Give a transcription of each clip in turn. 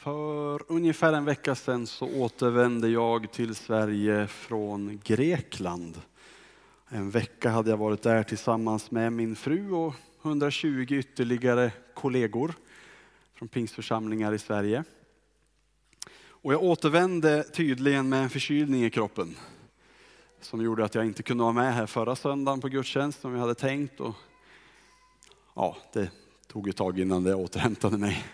För ungefär en vecka sedan så återvände jag till Sverige från Grekland. En vecka hade jag varit där tillsammans med min fru och 120 ytterligare kollegor från pingstförsamlingar i Sverige. Och jag återvände tydligen med en förkylning i kroppen som gjorde att jag inte kunde vara med här förra söndagen på gudstjänst som jag hade tänkt. Och ja, det tog ett tag innan det återhämtade mig.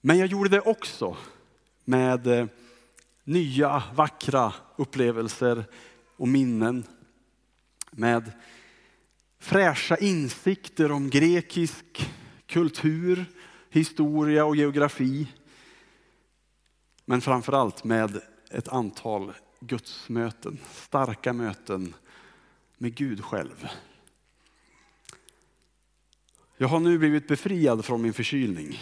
Men jag gjorde det också med eh, nya vackra upplevelser och minnen. Med fräscha insikter om grekisk kultur, historia och geografi. Men framförallt med ett antal gudsmöten, starka möten med Gud själv. Jag har nu blivit befriad från min förkylning.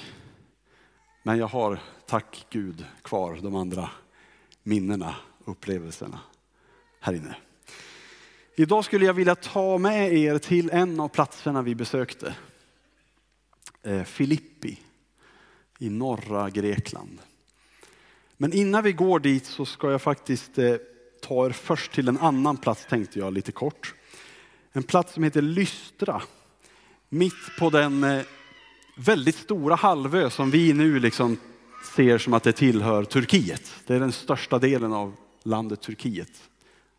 Men jag har, tack Gud, kvar de andra minnena, upplevelserna här inne. Idag skulle jag vilja ta med er till en av platserna vi besökte. Eh, Filippi i norra Grekland. Men innan vi går dit så ska jag faktiskt eh, ta er först till en annan plats tänkte jag lite kort. En plats som heter Lystra. Mitt på den eh, väldigt stora halvö som vi nu liksom ser som att det tillhör Turkiet. Det är den största delen av landet Turkiet.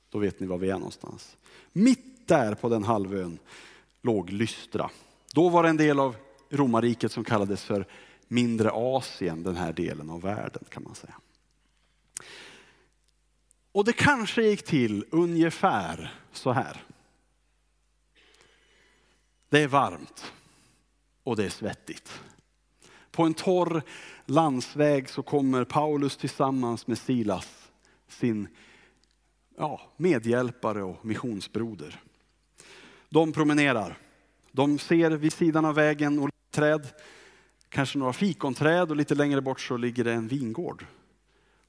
Då vet ni var vi är någonstans. Mitt där på den halvön låg Lystra. Då var det en del av romarriket som kallades för mindre Asien, den här delen av världen kan man säga. Och det kanske gick till ungefär så här. Det är varmt och det är svettigt. På en torr landsväg så kommer Paulus tillsammans med Silas, sin ja, medhjälpare och missionsbroder. De promenerar. De ser vid sidan av vägen träd, kanske några fikonträd och lite längre bort så ligger det en vingård.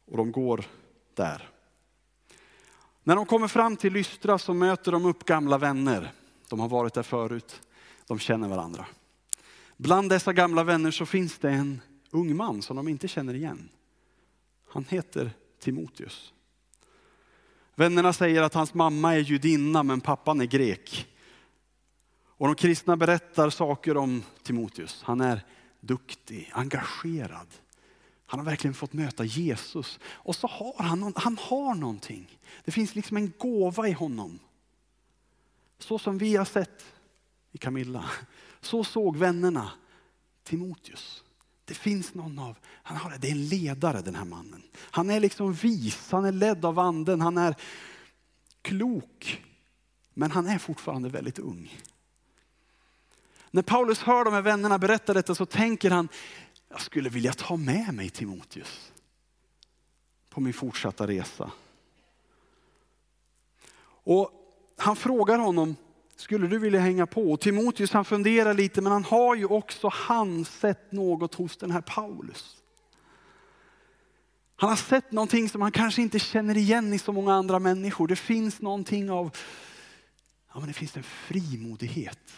Och de går där. När de kommer fram till Lystra så möter de upp gamla vänner. De har varit där förut, de känner varandra. Bland dessa gamla vänner så finns det en ung man som de inte känner igen. Han heter Timoteus. Vännerna säger att hans mamma är judinna men pappan är grek. Och de kristna berättar saker om Timoteus. Han är duktig, engagerad. Han har verkligen fått möta Jesus. Och så har han, han har någonting. Det finns liksom en gåva i honom. Så som vi har sett i Camilla. Så såg vännerna Timoteus. Det finns någon av, han har, det är en ledare den här mannen. Han är liksom vis, han är ledd av anden, han är klok. Men han är fortfarande väldigt ung. När Paulus hör de här vännerna berätta detta så tänker han, jag skulle vilja ta med mig Timoteus på min fortsatta resa. Och han frågar honom, skulle du vilja hänga på? Och Timoteus han funderar lite, men han har ju också han sett något hos den här Paulus. Han har sett någonting som han kanske inte känner igen i så många andra människor. Det finns någonting av, ja men det finns en frimodighet.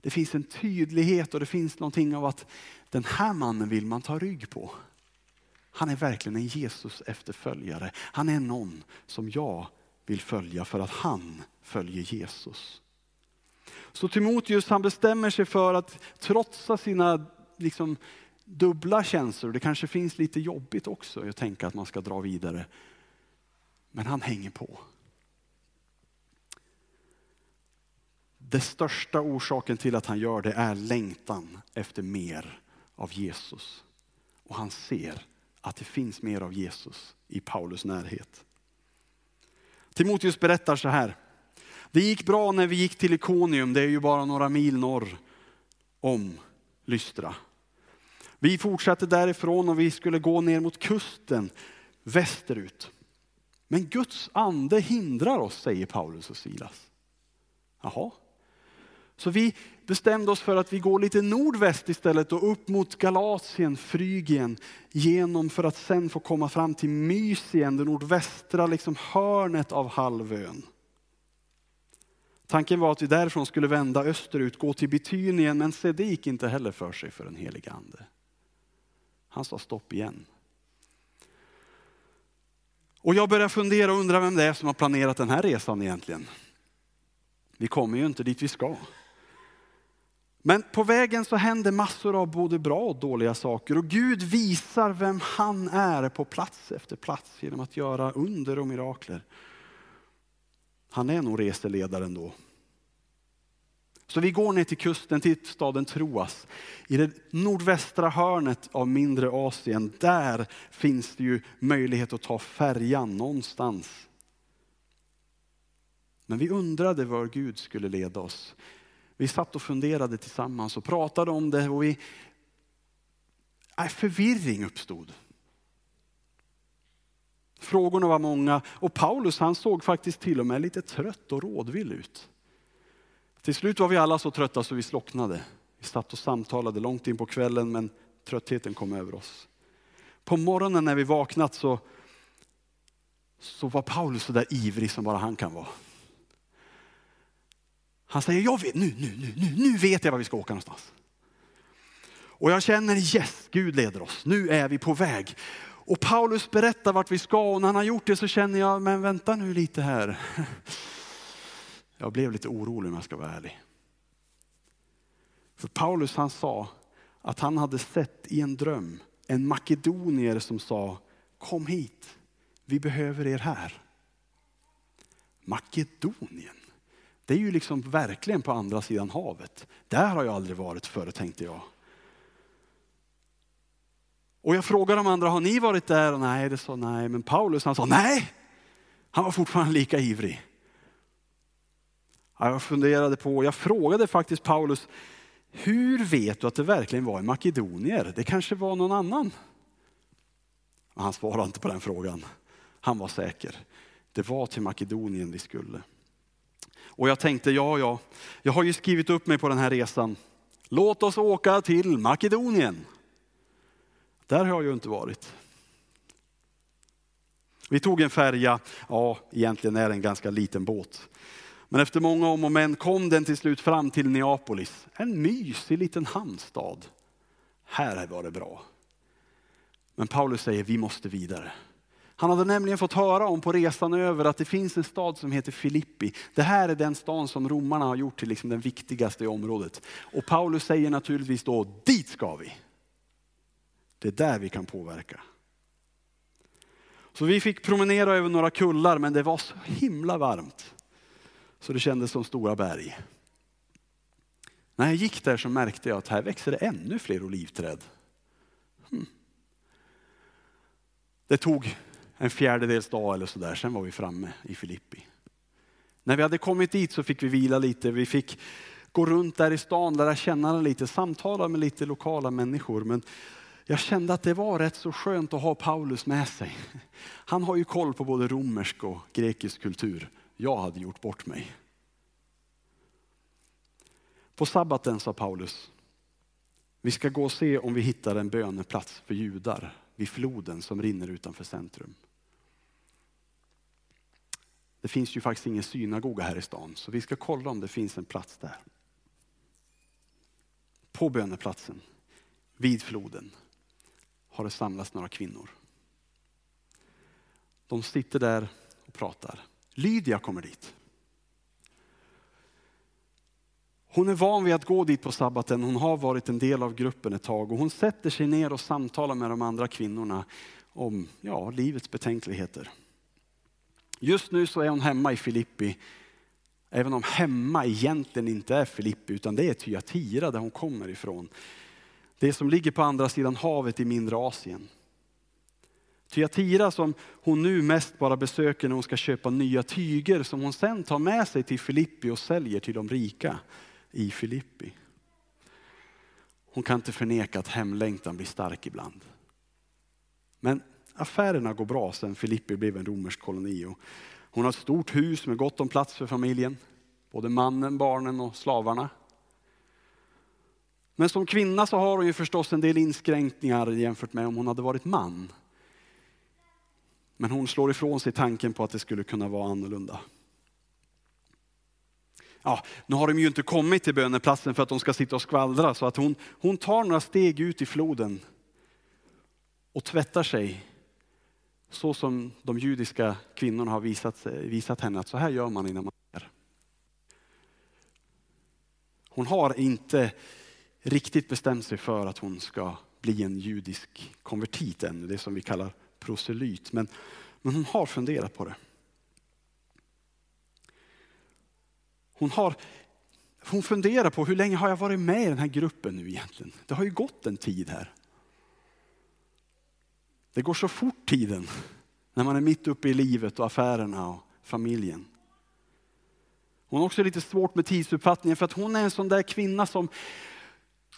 Det finns en tydlighet och det finns någonting av att den här mannen vill man ta rygg på. Han är verkligen en Jesus efterföljare. Han är någon som jag vill följa för att han följer Jesus. Så Timoteus han bestämmer sig för att trotsa sina liksom, dubbla känslor, det kanske finns lite jobbigt också, jag tänker att man ska dra vidare. Men han hänger på. Den största orsaken till att han gör det är längtan efter mer av Jesus. Och han ser att det finns mer av Jesus i Paulus närhet. Timoteus berättar så här. Det gick bra när vi gick till Ikonium, det är ju bara några mil norr om Lystra. Vi fortsatte därifrån och vi skulle gå ner mot kusten västerut. Men Guds ande hindrar oss, säger Paulus och Silas. Jaha. Så vi bestämde oss för att vi går lite nordväst istället och upp mot Galatien, Frygien, genom för att sen få komma fram till Mysien, det nordvästra liksom hörnet av halvön. Tanken var att vi därifrån skulle vända österut, gå till Betynien, men se det gick inte heller för sig för den helige ande. Han sa stopp igen. Och jag börjar fundera och undra vem det är som har planerat den här resan egentligen. Vi kommer ju inte dit vi ska. Men på vägen så händer massor av både bra och dåliga saker och Gud visar vem han är på plats efter plats genom att göra under och mirakler. Han är nog reseledaren då. Så vi går ner till kusten till staden Troas. I det nordvästra hörnet av mindre Asien, där finns det ju möjlighet att ta färjan någonstans. Men vi undrade var Gud skulle leda oss. Vi satt och funderade tillsammans och pratade om det och vi, nej, förvirring uppstod. Frågorna var många och Paulus han såg faktiskt till och med lite trött och rådvill ut. Till slut var vi alla så trötta så vi slocknade. Vi satt och samtalade långt in på kvällen men tröttheten kom över oss. På morgonen när vi vaknat så, så var Paulus så där ivrig som bara han kan vara. Han säger, jag vet, nu, nu, nu, nu, nu vet jag var vi ska åka någonstans. Och jag känner, yes, Gud leder oss. Nu är vi på väg. Och Paulus berättar vart vi ska och när han har gjort det så känner jag, men vänta nu lite här. Jag blev lite orolig om jag ska vara ärlig. För Paulus han sa att han hade sett i en dröm en makedonier som sa, kom hit, vi behöver er här. Makedonien, det är ju liksom verkligen på andra sidan havet. Där har jag aldrig varit förr tänkte jag. Och jag frågade de andra, har ni varit där? Och nej, det sa nej. Men Paulus han sa nej. Han var fortfarande lika ivrig. Jag funderade på, jag frågade faktiskt Paulus, hur vet du att det verkligen var en makedonier? Det kanske var någon annan? Han svarade inte på den frågan. Han var säker. Det var till Makedonien vi skulle. Och jag tänkte, ja, ja, jag har ju skrivit upp mig på den här resan. Låt oss åka till Makedonien. Där har jag ju inte varit. Vi tog en färja, ja egentligen är det en ganska liten båt. Men efter många om och men kom den till slut fram till Neapolis. En mysig liten hamnstad. Här var det bra. Men Paulus säger vi måste vidare. Han hade nämligen fått höra om på resan över att det finns en stad som heter Filippi. Det här är den stan som romarna har gjort till liksom den viktigaste i området. Och Paulus säger naturligtvis då, dit ska vi. Det är där vi kan påverka. Så vi fick promenera över några kullar men det var så himla varmt. Så det kändes som stora berg. När jag gick där så märkte jag att här växer det ännu fler olivträd. Hmm. Det tog en fjärdedels dag eller sådär, sen var vi framme i Filippi. När vi hade kommit dit så fick vi vila lite, vi fick gå runt där i stan, lära känna den lite, samtala med lite lokala människor. Men jag kände att det var rätt så skönt att ha Paulus med sig. Han har ju koll på både romersk och grekisk kultur. Jag hade gjort bort mig. På sabbaten sa Paulus, vi ska gå och se om vi hittar en böneplats för judar vid floden som rinner utanför centrum. Det finns ju faktiskt ingen synagoga här i stan, så vi ska kolla om det finns en plats där. På böneplatsen, vid floden, har det samlats några kvinnor. De sitter där och pratar. Lydia kommer dit. Hon är van vid att gå dit på sabbaten, hon har varit en del av gruppen ett tag och hon sätter sig ner och samtalar med de andra kvinnorna om ja, livets betänkligheter. Just nu så är hon hemma i Filippi, även om hemma egentligen inte är Filippi utan det är Tyatira där hon kommer ifrån. Det som ligger på andra sidan havet i mindre Asien. Thyatira som hon nu mest bara besöker när hon ska köpa nya tyger som hon sen tar med sig till Filippi och säljer till de rika i Filippi. Hon kan inte förneka att hemlängtan blir stark ibland. Men affärerna går bra sen Filippi blev en romersk koloni. Och hon har ett stort hus med gott om plats för familjen. Både mannen, barnen och slavarna. Men som kvinna så har hon ju förstås en del inskränkningar jämfört med om hon hade varit man. Men hon slår ifrån sig tanken på att det skulle kunna vara annorlunda. Ja, nu har de ju inte kommit till böneplatsen för att de ska sitta och skvallra så att hon, hon tar några steg ut i floden och tvättar sig så som de judiska kvinnorna har visat, visat henne att så här gör man innan man ber. Hon har inte riktigt bestämt sig för att hon ska bli en judisk konvertit ännu, det som vi kallar proselyt. Men, men hon har funderat på det. Hon, har, hon funderar på hur länge har jag varit med i den här gruppen nu egentligen? Det har ju gått en tid här. Det går så fort tiden när man är mitt uppe i livet och affärerna och familjen. Hon har också lite svårt med tidsuppfattningen för att hon är en sån där kvinna som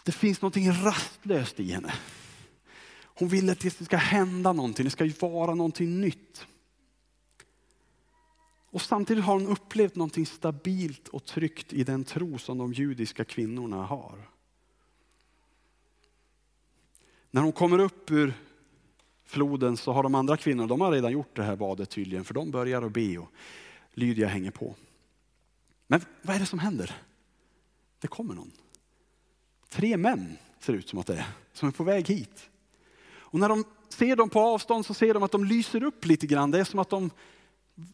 det finns något rastlöst i henne. Hon vill att det ska hända någonting, det ska vara någonting nytt. Och samtidigt har hon upplevt någonting stabilt och tryggt i den tro som de judiska kvinnorna har. När hon kommer upp ur floden så har de andra kvinnorna, de har redan gjort det här badet tydligen, för de börjar att be och Lydia hänger på. Men vad är det som händer? Det kommer någon. Tre män ser det ut som att det är, som är på väg hit. Och när de ser dem på avstånd så ser de att de lyser upp lite grann. Det är som att, de,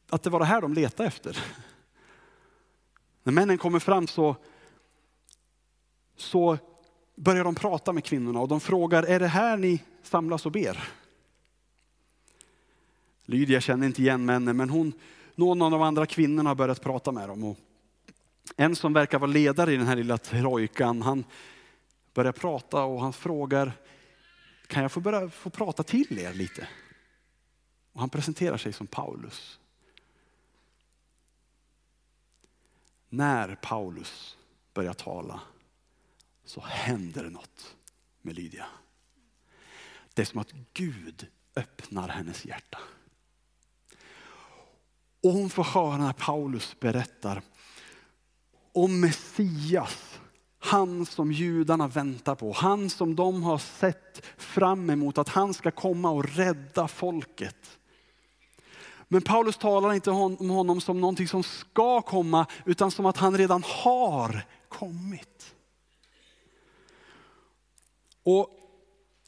att det var det här de letade efter. När männen kommer fram så, så börjar de prata med kvinnorna och de frågar, är det här ni samlas och ber? Lydia känner inte igen männen, men hon, någon av de andra kvinnorna har börjat prata med dem. Och en som verkar vara ledare i den här lilla trojkan, han börjar prata och han frågar, kan jag få börja få prata till er lite? Och han presenterar sig som Paulus. När Paulus börjar tala så händer det något med Lydia. Det är som att Gud öppnar hennes hjärta. Och hon får höra när Paulus berättar om Messias. Han som judarna väntar på, han som de har sett fram emot att han ska komma och rädda folket. Men Paulus talar inte om honom som någonting som ska komma, utan som att han redan har kommit. Och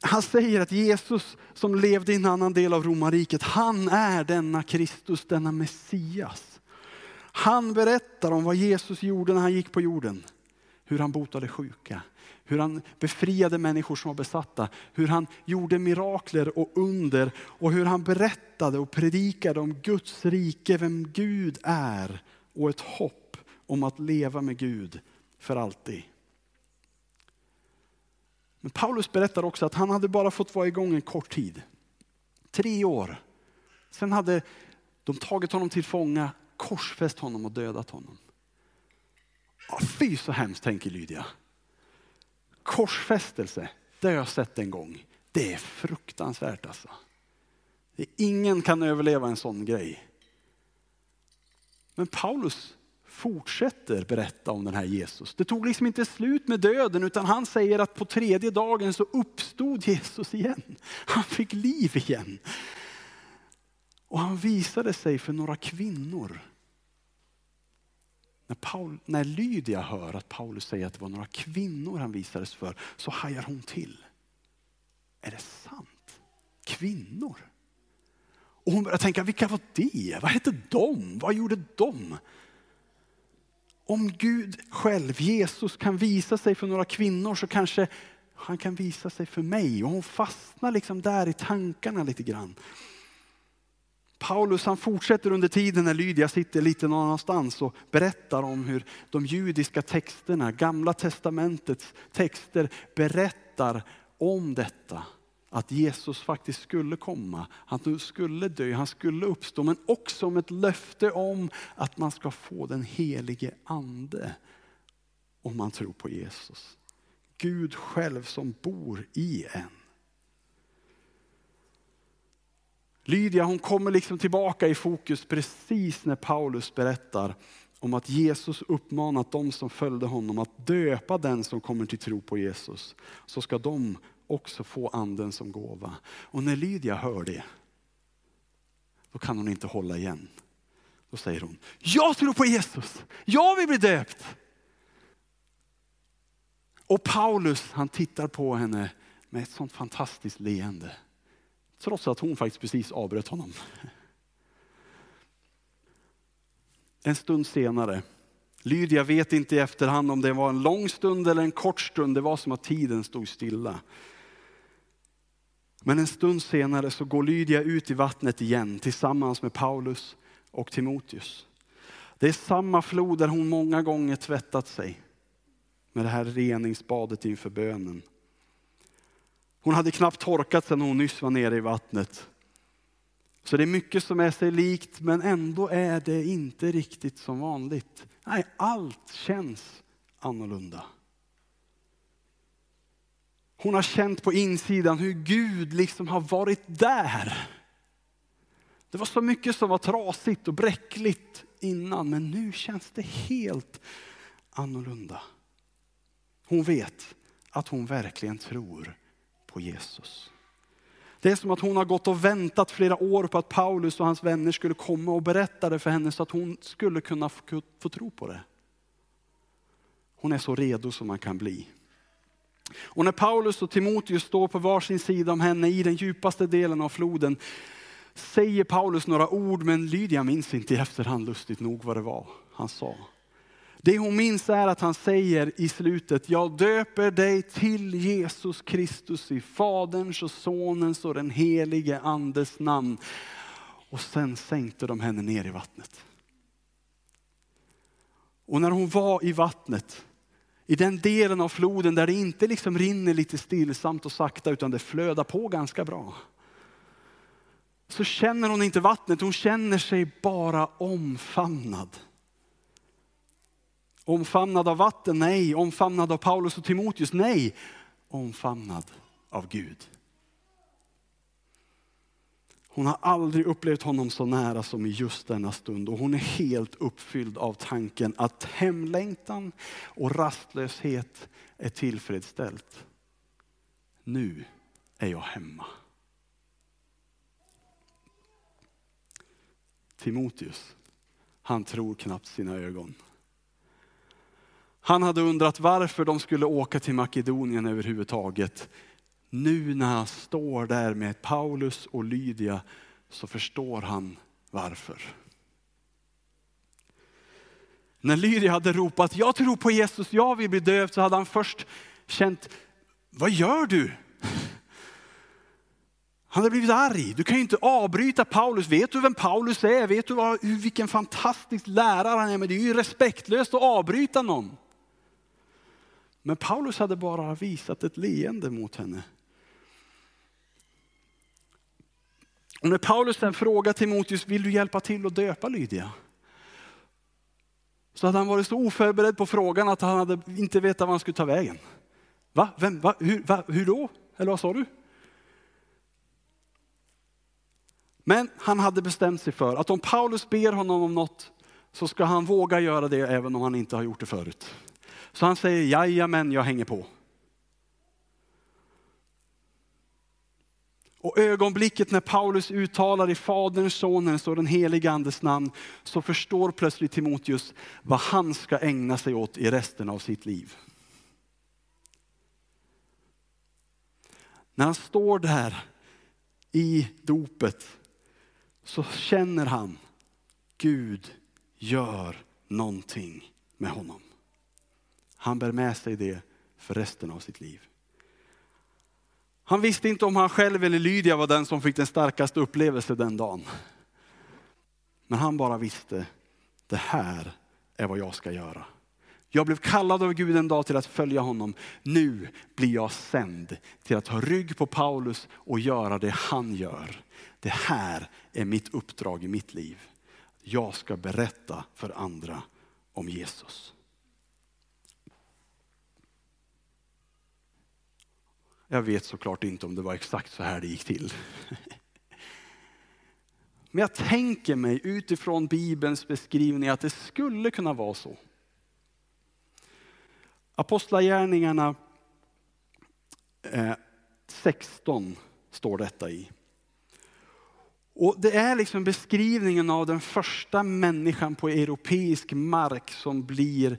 han säger att Jesus som levde i en annan del av romarriket, han är denna Kristus, denna Messias. Han berättar om vad Jesus gjorde när han gick på jorden. Hur han botade sjuka, hur han befriade människor som var besatta, hur han gjorde mirakler och under och hur han berättade och predikade om Guds rike, vem Gud är och ett hopp om att leva med Gud för alltid. Men Paulus berättar också att han hade bara fått vara igång en kort tid. Tre år. Sen hade de tagit honom till fånga, korsfäst honom och dödat honom. Oh, fy så hemskt, tänker Lydia. Korsfästelse, det har jag sett en gång. Det är fruktansvärt alltså. Ingen kan överleva en sån grej. Men Paulus fortsätter berätta om den här Jesus. Det tog liksom inte slut med döden utan han säger att på tredje dagen så uppstod Jesus igen. Han fick liv igen. Och han visade sig för några kvinnor. När, Paul, när Lydia hör att Paulus säger att det var några kvinnor han visades för så hajar hon till. Är det sant? Kvinnor? Och hon börjar tänka, vilka var det? Vad hette de? Vad gjorde de? om Gud själv, Jesus, kan visa sig för några kvinnor så kanske han kan visa sig för mig. Och hon fastnar liksom där i tankarna lite grann. Paulus han fortsätter under tiden när Lydia sitter lite någon annanstans och berättar om hur de judiska texterna, gamla testamentets texter berättar om detta att Jesus faktiskt skulle komma, han skulle dö, han skulle uppstå, men också om ett löfte om att man ska få den helige ande om man tror på Jesus. Gud själv som bor i en. Lydia hon kommer liksom tillbaka i fokus precis när Paulus berättar om att Jesus uppmanat de som följde honom att döpa den som kommer till tro på Jesus. Så ska de också få anden som gåva. Och när Lydia hör det, då kan hon inte hålla igen. Då säger hon, jag tror på Jesus, jag vill bli döpt. Och Paulus han tittar på henne med ett sånt fantastiskt leende. Trots att hon faktiskt precis avbröt honom. En stund senare, Lydia vet inte i efterhand om det var en lång stund eller en kort stund, det var som att tiden stod stilla. Men en stund senare så går Lydia ut i vattnet igen tillsammans med Paulus och Timoteus. Det är samma flod där hon många gånger tvättat sig med det här reningsbadet inför bönen. Hon hade knappt torkat sig när hon nyss var nere i vattnet. Så det är mycket som är sig likt men ändå är det inte riktigt som vanligt. Nej, allt känns annorlunda. Hon har känt på insidan hur Gud liksom har varit där. Det var så mycket som var trasigt och bräckligt innan men nu känns det helt annorlunda. Hon vet att hon verkligen tror på Jesus. Det är som att hon har gått och väntat flera år på att Paulus och hans vänner skulle komma och berätta det för henne så att hon skulle kunna få, få tro på det. Hon är så redo som man kan bli. Och när Paulus och Timoteus står på varsin sida om henne i den djupaste delen av floden säger Paulus några ord, men Lydia minns inte i efterhand lustigt nog vad det var han sa. Det hon minns är att han säger i slutet, jag döper dig till Jesus Kristus i Faderns och Sonens och den helige Andes namn. Och sen sänkte de henne ner i vattnet. Och när hon var i vattnet, i den delen av floden där det inte liksom rinner lite stillsamt och sakta utan det flödar på ganska bra. Så känner hon inte vattnet, hon känner sig bara omfamnad. Omfamnad av vatten? Nej. Omfamnad av Paulus och Timoteus? Nej. Omfamnad av Gud. Hon har aldrig upplevt honom så nära som i just denna stund och hon är helt uppfylld av tanken att hemlängtan och rastlöshet är tillfredsställt. Nu är jag hemma. Timoteus, han tror knappt sina ögon. Han hade undrat varför de skulle åka till Makedonien överhuvudtaget. Nu när han står där med Paulus och Lydia så förstår han varför. När Lydia hade ropat, jag tror på Jesus, jag vill bli döpt, så hade han först känt, vad gör du? Han hade blivit arg. Du kan ju inte avbryta Paulus. Vet du vem Paulus är? Vet du vad, vilken fantastisk lärare han är? Men det är ju respektlöst att avbryta någon. Men Paulus hade bara visat ett leende mot henne. Och när Paulus sen frågar Timoteus, vill du hjälpa till att döpa Lydia? Så hade han varit så oförberedd på frågan att han hade inte vetat vad han skulle ta vägen. Va? Vem? Va? Hur, va? Hur då? Eller vad sa du? Men han hade bestämt sig för att om Paulus ber honom om något så ska han våga göra det även om han inte har gjort det förut. Så han säger, jajamän, jag hänger på. Och ögonblicket när Paulus uttalar i Faderns, Sonens och den helige Andes namn så förstår plötsligt Timoteus vad han ska ägna sig åt i resten av sitt liv. När han står där i dopet så känner han Gud gör någonting med honom. Han bär med sig det för resten av sitt liv. Han visste inte om han själv eller Lydia var den som fick den starkaste upplevelsen den dagen. Men han bara visste, det här är vad jag ska göra. Jag blev kallad av Gud en dag till att följa honom. Nu blir jag sänd till att ha rygg på Paulus och göra det han gör. Det här är mitt uppdrag i mitt liv. Jag ska berätta för andra om Jesus. Jag vet såklart inte om det var exakt så här det gick till. Men jag tänker mig utifrån Bibelns beskrivning att det skulle kunna vara så. Apostlagärningarna eh, 16 står detta i. Och det är liksom beskrivningen av den första människan på europeisk mark som, blir,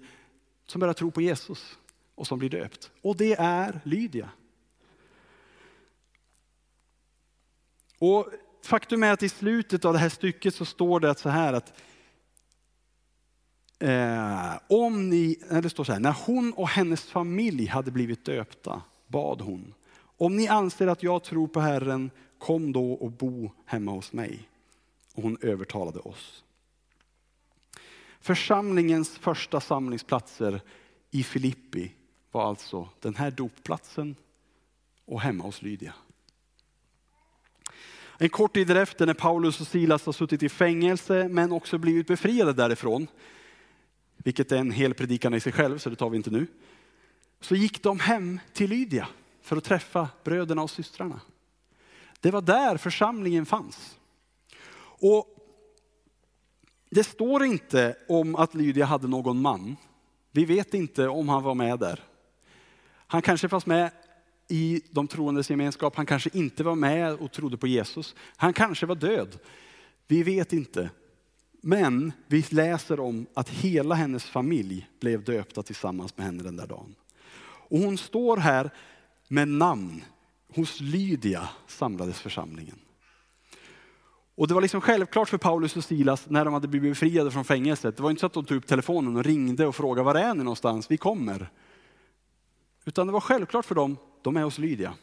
som börjar tro på Jesus och som blir döpt. Och det är Lydia. Och faktum är att i slutet av det här stycket så står det så här att eh, om ni, det står så här, när hon och hennes familj hade blivit döpta bad hon, om ni anser att jag tror på Herren, kom då och bo hemma hos mig. Och hon övertalade oss. Församlingens första samlingsplatser i Filippi var alltså den här dopplatsen och hemma hos Lydia. En kort tid därefter när Paulus och Silas har suttit i fängelse men också blivit befriade därifrån, vilket är en hel predikan i sig själv så det tar vi inte nu, så gick de hem till Lydia för att träffa bröderna och systrarna. Det var där församlingen fanns. Och det står inte om att Lydia hade någon man. Vi vet inte om han var med där. Han kanske fanns med i de troendes gemenskap. Han kanske inte var med och trodde på Jesus. Han kanske var död. Vi vet inte. Men vi läser om att hela hennes familj blev döpta tillsammans med henne den där dagen. Och hon står här med namn. Hos Lydia samlades församlingen. Och det var liksom självklart för Paulus och Silas när de hade blivit befriade från fängelset. Det var inte så att de tog upp telefonen och ringde och frågade var är ni någonstans, vi kommer. Utan det var självklart för dem, de är hos Lydia.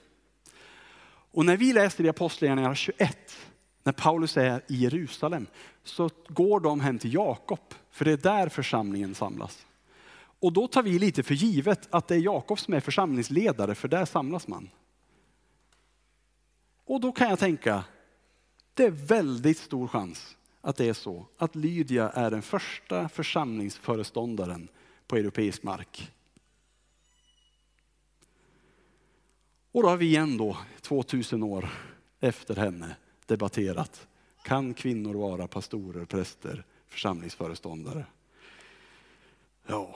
Och när vi läser i Apostlagärningarna 21, när Paulus är i Jerusalem, så går de hem till Jakob, för det är där församlingen samlas. Och då tar vi lite för givet att det är Jakob som är församlingsledare, för där samlas man. Och då kan jag tänka, det är väldigt stor chans att det är så att Lydia är den första församlingsföreståndaren på europeisk mark. Och då har vi ändå 2000 år efter henne debatterat. Kan kvinnor vara pastorer, präster, församlingsföreståndare? Ja.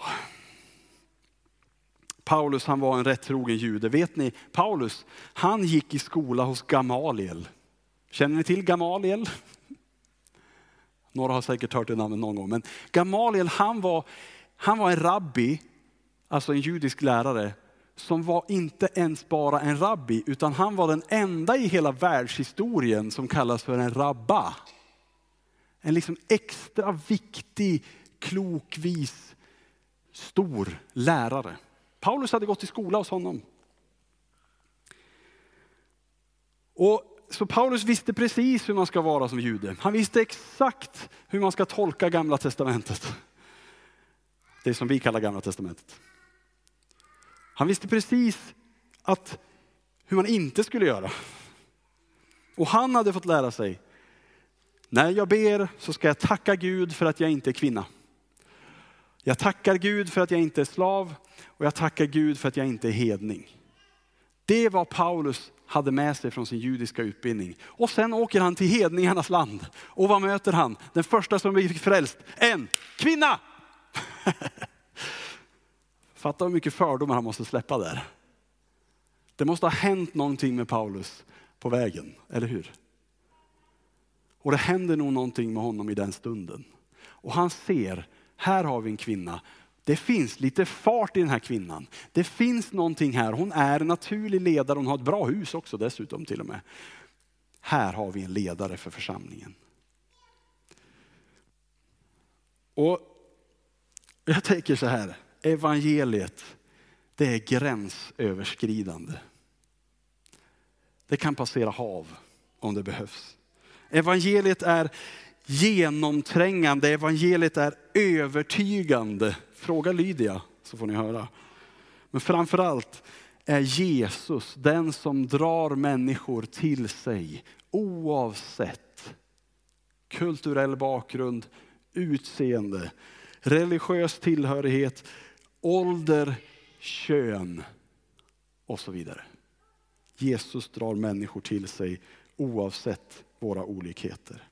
Paulus han var en rätt trogen jude. Vet ni, Paulus han gick i skola hos Gamaliel. Känner ni till Gamaliel? Några har säkert hört det namnet någon gång. Men Gamaliel han var, han var en rabbi, alltså en judisk lärare, som var inte ens bara en rabbi, utan han var den enda i hela världshistorien som kallas för en rabba. En liksom extra viktig, klokvis, stor lärare. Paulus hade gått i skola hos honom. Och så Paulus visste precis hur man ska vara som jude. Han visste exakt hur man ska tolka gamla testamentet. Det som vi kallar gamla testamentet. Han visste precis att hur man inte skulle göra. Och han hade fått lära sig, när jag ber så ska jag tacka Gud för att jag inte är kvinna. Jag tackar Gud för att jag inte är slav och jag tackar Gud för att jag inte är hedning. Det var Paulus hade med sig från sin judiska utbildning. Och sen åker han till hedningarnas land. Och vad möter han? Den första som blir frälst, en kvinna! Fatta hur mycket fördomar han måste släppa där. Det måste ha hänt någonting med Paulus på vägen, eller hur? Och det händer nog någonting med honom i den stunden. Och han ser, här har vi en kvinna. Det finns lite fart i den här kvinnan. Det finns någonting här. Hon är en naturlig ledare. Hon har ett bra hus också dessutom till och med. Här har vi en ledare för församlingen. Och jag tänker så här, evangeliet, det är gränsöverskridande. Det kan passera hav om det behövs. Evangeliet är genomträngande, evangeliet är övertygande. Fråga Lydia så får ni höra. Men framförallt är Jesus den som drar människor till sig oavsett kulturell bakgrund, utseende, religiös tillhörighet, ålder, kön och så vidare. Jesus drar människor till sig oavsett våra olikheter.